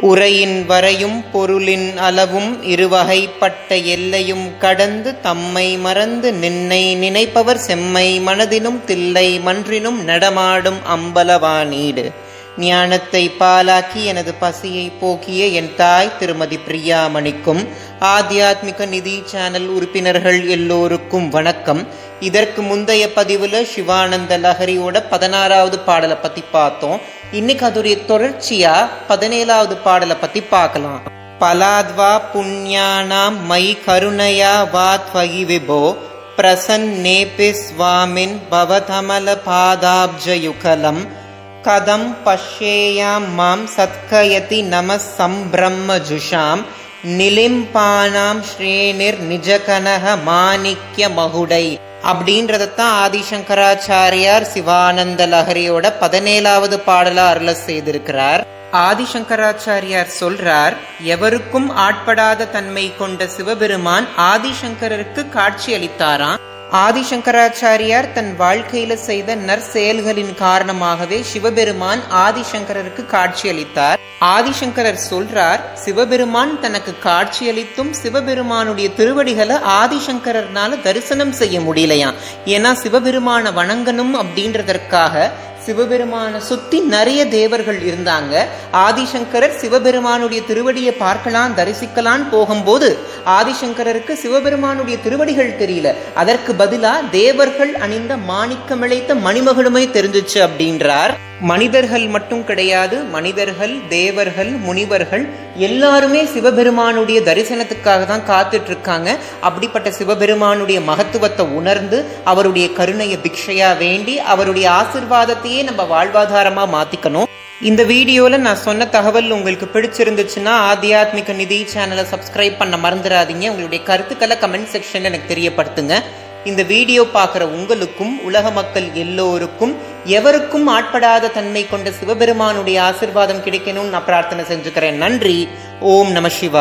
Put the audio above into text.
உரையின் வரையும் பொருளின் அளவும் இருவகைப்பட்ட எல்லையும் கடந்து தம்மை மறந்து நின்னை நினைப்பவர் செம்மை மனதினும் தில்லை மன்றினும் நடமாடும் அம்பலவானீடு. ஞானத்தை பாலாக்கி எனது பசியை போக்கிய என் தாய் திருமதி பிரியாமணிக்கும் ஆத்தியாத்மிக நிதி சேனல் உறுப்பினர்கள் எல்லோருக்கும் வணக்கம். இதற்கு முந்தைய பதிவில் சிவானந்த லஹரியோட பதினாறாவது பாடலை பற்றி பார்த்தோம். இன்னைக்கு அதோடைய தொடர்ச்சியா பதினேழாவது பாடலை பத்தி பார்க்கலாம் பலாத்வா புண்ணியானாம் மை கருணையா வா துவகி விபோ பிரசன்னேபி ஸ்வாமின் பவதமல பாதாப்ஜயுகலம் கதம் பஷ்யேயாம் மாம் சத்கயதி நம சம்பிரம்மஜுஷாம் நிலிம்பானாம் ஸ்ரேனிர் நிஜகனக அப்படின்றதத்தான் ஆதிசங்கராச்சாரியார் சிவானந்த லஹரியோட பதினேழாவது பாடலா அருள செய்திருக்கிறார். ஆதிசங்கராச்சாரியார் சொல்றார் எவருக்கும் ஆட்படாத தன்மை கொண்ட சிவபெருமான் ஆதிசங்கரருக்கு காட்சி அளித்தாராம் ஆதிசங்கராச்சாரியார் தன் வாழ்க்கையில செய்த நற்செயல்களின் காரணமாகவே சிவபெருமான் ஆதிசங்கரருக்கு காட்சியளித்தார். ஆதிசங்கரர் சொல்றார் சிவபெருமான் தனக்கு காட்சியளித்தும் சிவபெருமானுடைய திருவடிகளை ஆதிசங்கரர்னால தரிசனம் செய்ய முடியலையாம். ஏன்னா சிவபெருமான வணங்கணும் அப்படின்றதற்காக சிவபெருமான சுத்தி நிறைய தேவர்கள் இருந்தாங்க. ஆதிசங்கரர் சிவபெருமானுடைய திருவடியை பார்க்கலாம் தரிசிக்கலாம் போகும்போது ஆதிசங்கரருக்கு சிவபெருமானுடைய திருவடிகள் தெரியல. அதற்கு பதிலா தேவர்கள் அணிந்த மாணிக்கமிழைத்த மணிமகளுமே தெரிஞ்சிச்சு அப்படின்றார். மனிதர்கள் மட்டும் கிடையாது மனிதர்கள் தேவர்கள் முனிவர்கள் எல்லாருமே சிவபெருமானுடைய தரிசனத்துக்காக தான் காத்துட்டு இருக்காங்க அப்படிப்பட்ட சிவபெருமானுடைய மகத்துவத்தை உணர்ந்து அவருடைய கருணையை பிக்ஷையா வேண்டி அவருடைய ஆசிர்வாதத்தையே நம்ம வாழ்வாதாரமா மாத்திக்கணும். இந்த வீடியோவில் நான் சொன்ன தகவல் உங்களுக்கு பிடிச்சிருந்துச்சுன்னா ஆத்தியாத்மிக நிதி சேனலை சப்ஸ்கிரைப் பண்ண மறந்துடாதீங்க. உங்களுடைய கருத்துக்களை கமெண்ட் செக்ஷனில் எனக்கு தெரியப்படுத்துங்க. இந்த வீடியோ பார்க்குற உங்களுக்கும் உலக மக்கள் எல்லோருக்கும் எவருக்கும் ஆட்படாத தன்மை கொண்ட சிவபெருமானுடைய ஆசிர்வாதம் கிடைக்கணும்னு நான் பிரார்த்தனை செஞ்சுக்கிறேன். நன்றி. ஓம் நம சிவா